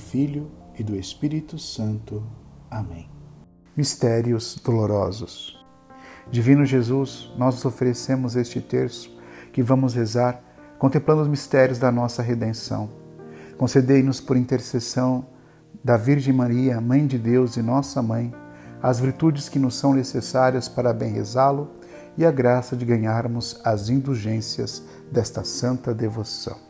Filho e do Espírito Santo. Amém. Mistérios dolorosos. Divino Jesus, nós oferecemos este terço que vamos rezar contemplando os mistérios da nossa redenção. Concedei-nos por intercessão da Virgem Maria, Mãe de Deus e nossa Mãe, as virtudes que nos são necessárias para bem rezá-lo e a graça de ganharmos as indulgências desta santa devoção.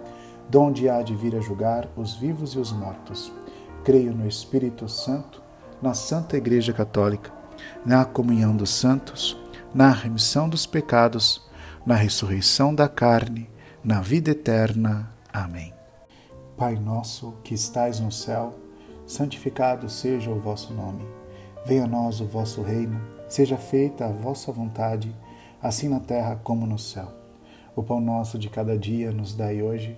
donde há de vir a julgar os vivos e os mortos. Creio no Espírito Santo, na Santa Igreja Católica, na comunhão dos santos, na remissão dos pecados, na ressurreição da carne, na vida eterna. Amém. Pai nosso que estais no céu, santificado seja o vosso nome. Venha a nós o vosso reino, seja feita a vossa vontade, assim na terra como no céu. O pão nosso de cada dia nos dai hoje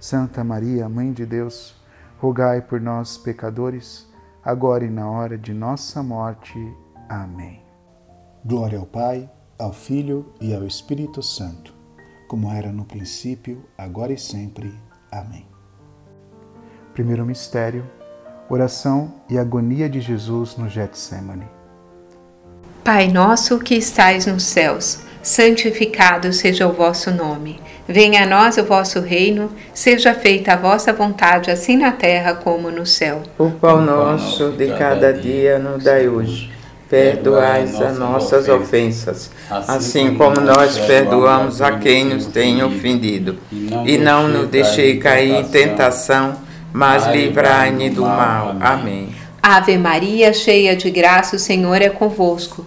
Santa Maria, Mãe de Deus, rogai por nós, pecadores, agora e na hora de nossa morte. Amém. Glória ao Pai, ao Filho e ao Espírito Santo, como era no princípio, agora e sempre. Amém. Primeiro mistério: oração e agonia de Jesus no Getsemane. Pai nosso que estais nos céus, santificado seja o vosso nome. Venha a nós o vosso reino, seja feita a vossa vontade, assim na terra como no céu. O pão nosso de cada dia nos dai hoje. Perdoai as nossas ofensas, assim como nós perdoamos a quem nos tem ofendido. E não nos deixei cair em tentação, mas livrai-me do mal. Amém. Ave Maria, cheia de graça, o Senhor é convosco.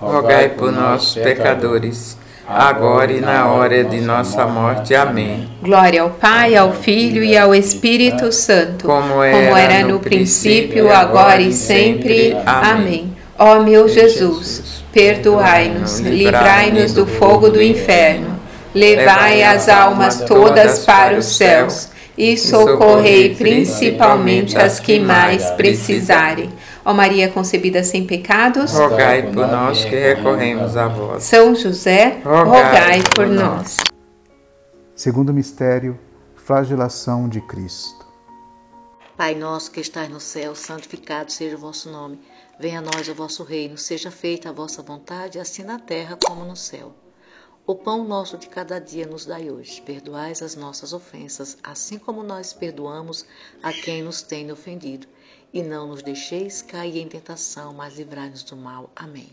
rogai por nós, pecadores, agora e na hora de nossa morte. Amém. Glória ao Pai, ao Filho e ao Espírito Santo, como era, no, princípio, agora e sempre. Amém. Ó meu Jesus, perdoai-nos, livrai-nos do fogo do inferno, levai as almas todas para os céus e socorrei principalmente as que mais precisarem. Ó Maria concebida sem pecados, rogai por nós que recorremos a vós. São José, rogai por nós. Segundo mistério, flagelação de Cristo. Pai nosso que estais no céu, santificado seja o vosso nome. Venha a nós o vosso reino, seja feita a vossa vontade, assim na terra como no céu. O pão nosso de cada dia nos dai hoje. Perdoais as nossas ofensas, assim como nós perdoamos a quem nos tem ofendido. E não nos deixeis cair em tentação, mas livrai-nos do mal. Amém.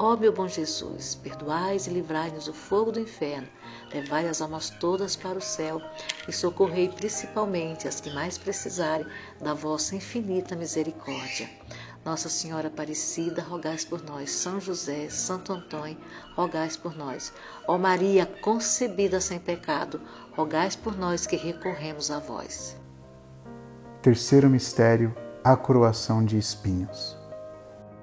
Ó meu bom Jesus, perdoais e livrai-nos do fogo do inferno, levai as almas todas para o céu e socorrei principalmente as que mais precisarem da vossa infinita misericórdia. Nossa Senhora Aparecida, rogais por nós. São José, Santo Antônio, rogais por nós. Ó Maria concebida sem pecado, rogais por nós que recorremos a vós. Terceiro mistério, a coroação de espinhos.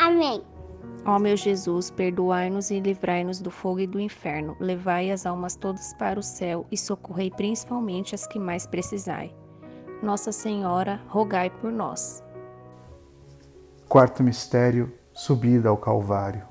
Amém. Ó meu Jesus, perdoai-nos e livrai-nos do fogo e do inferno. Levai as almas todas para o céu e socorrei principalmente as que mais precisai. Nossa Senhora, rogai por nós. Quarto mistério, subida ao Calvário.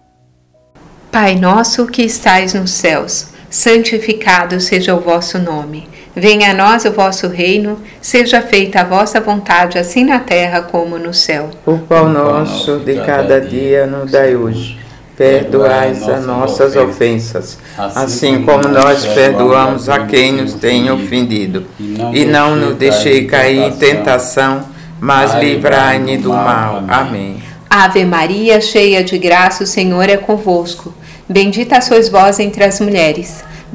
Pai nosso que estais nos céus, santificado seja o vosso nome. Venha a nós o vosso reino, seja feita a vossa vontade, assim na terra como no céu. O pão nosso de cada dia nos dai hoje. Perdoai as nossas ofensas, assim como nós perdoamos a quem nos tem ofendido. E não nos deixei cair em tentação, mas livrai-nos do mal. Amém. Ave Maria, cheia de graça, o Senhor é convosco. Bendita sois vós entre as mulheres.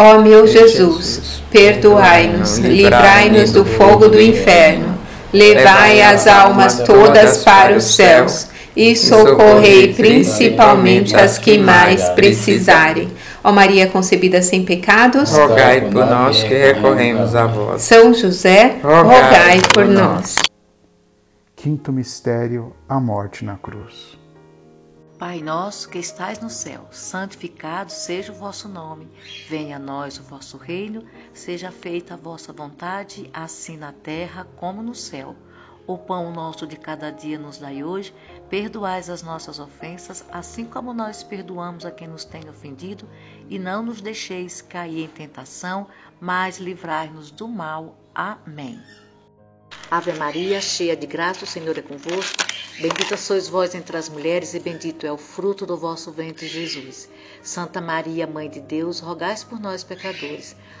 Ó meu Jesus, perdoai-nos, livrai-nos do fogo do inferno, levai as almas todas para os céus e socorrei principalmente as que mais precisarem. Ó Maria concebida sem pecados, Rogai por nós que recorremos a vós. São José, rogai por nós. Quinto mistério, a morte na cruz. Pai nosso que estais no céu, santificado seja o vosso nome. Venha a nós o vosso reino, seja feita a vossa vontade, assim na terra como no céu. O pão nosso de cada dia nos dai hoje, perdoais as nossas ofensas, assim como nós perdoamos a quem nos tem ofendido, e não nos deixeis cair em tentação, mas livrai-nos do mal. Amém. Ave Maria, cheia de graça, o Senhor é convosco. Bendita sois vós entre as mulheres, e bendito é o fruto do vosso ventre, Jesus. Santa Maria, Mãe de Deus, rogais por nós, pecadores,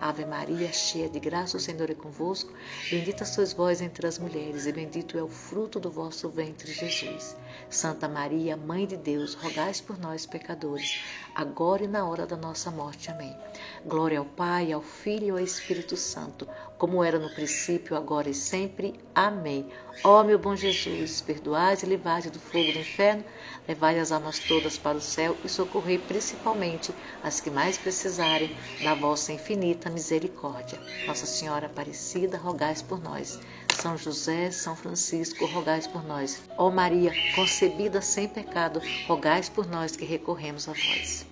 Ave Maria, cheia de graça, o Senhor é convosco. Bendita sois vós entre as mulheres, e bendito é o fruto do vosso ventre, Jesus. Santa Maria, Mãe de Deus, rogais por nós, pecadores, agora e na hora da nossa morte. Amém. Glória ao Pai, ao Filho e ao Espírito Santo, como era no princípio, agora e sempre. Amém. Ó meu bom Jesus, perdoai e livrai do fogo do inferno, levai as almas todas para o céu e socorrei principalmente as que mais precisarem da vossa infinita misericórdia. Nossa Senhora Aparecida, rogais por nós. São José, São Francisco, rogais por nós. Ó Maria, concebida sem pecado, rogais por nós que recorremos a vós.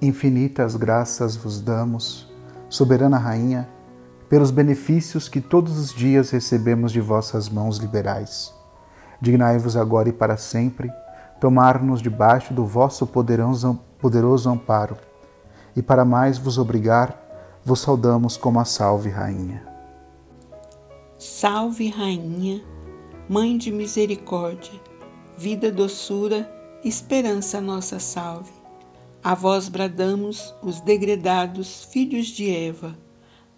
Infinitas graças vos damos, soberana Rainha, pelos benefícios que todos os dias recebemos de vossas mãos liberais. Dignai-vos agora e para sempre tomar-nos debaixo do vosso poderoso amparo, e para mais vos obrigar, vos saudamos como a Salve Rainha. Salve Rainha, Mãe de misericórdia, vida, doçura, esperança nossa salve. A vós bradamos, os degredados filhos de Eva.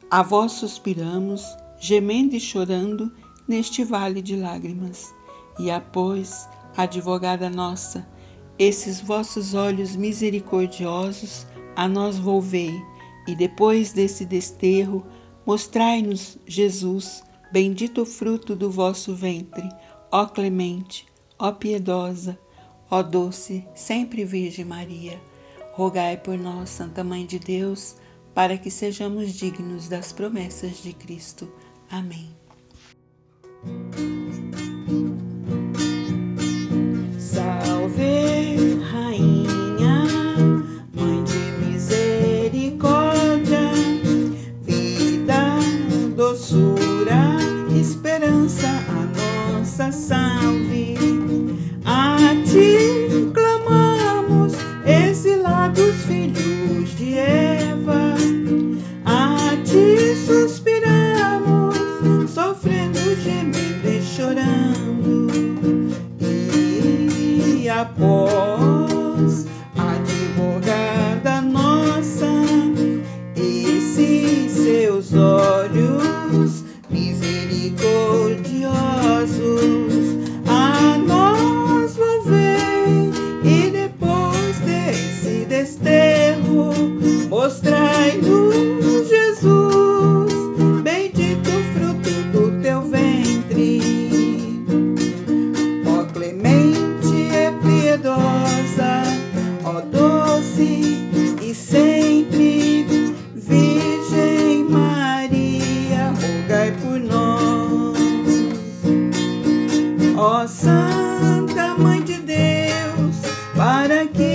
A vós suspiramos, gemendo e chorando neste vale de lágrimas. E após, advogada nossa, esses vossos olhos misericordiosos a nós volvei, e depois desse desterro, mostrai-nos, Jesus, bendito fruto do vosso ventre, ó clemente, ó piedosa, ó doce, sempre Virgem Maria rogai por nós, Santa Mãe de Deus, para que sejamos dignos das promessas de Cristo. Amém. yours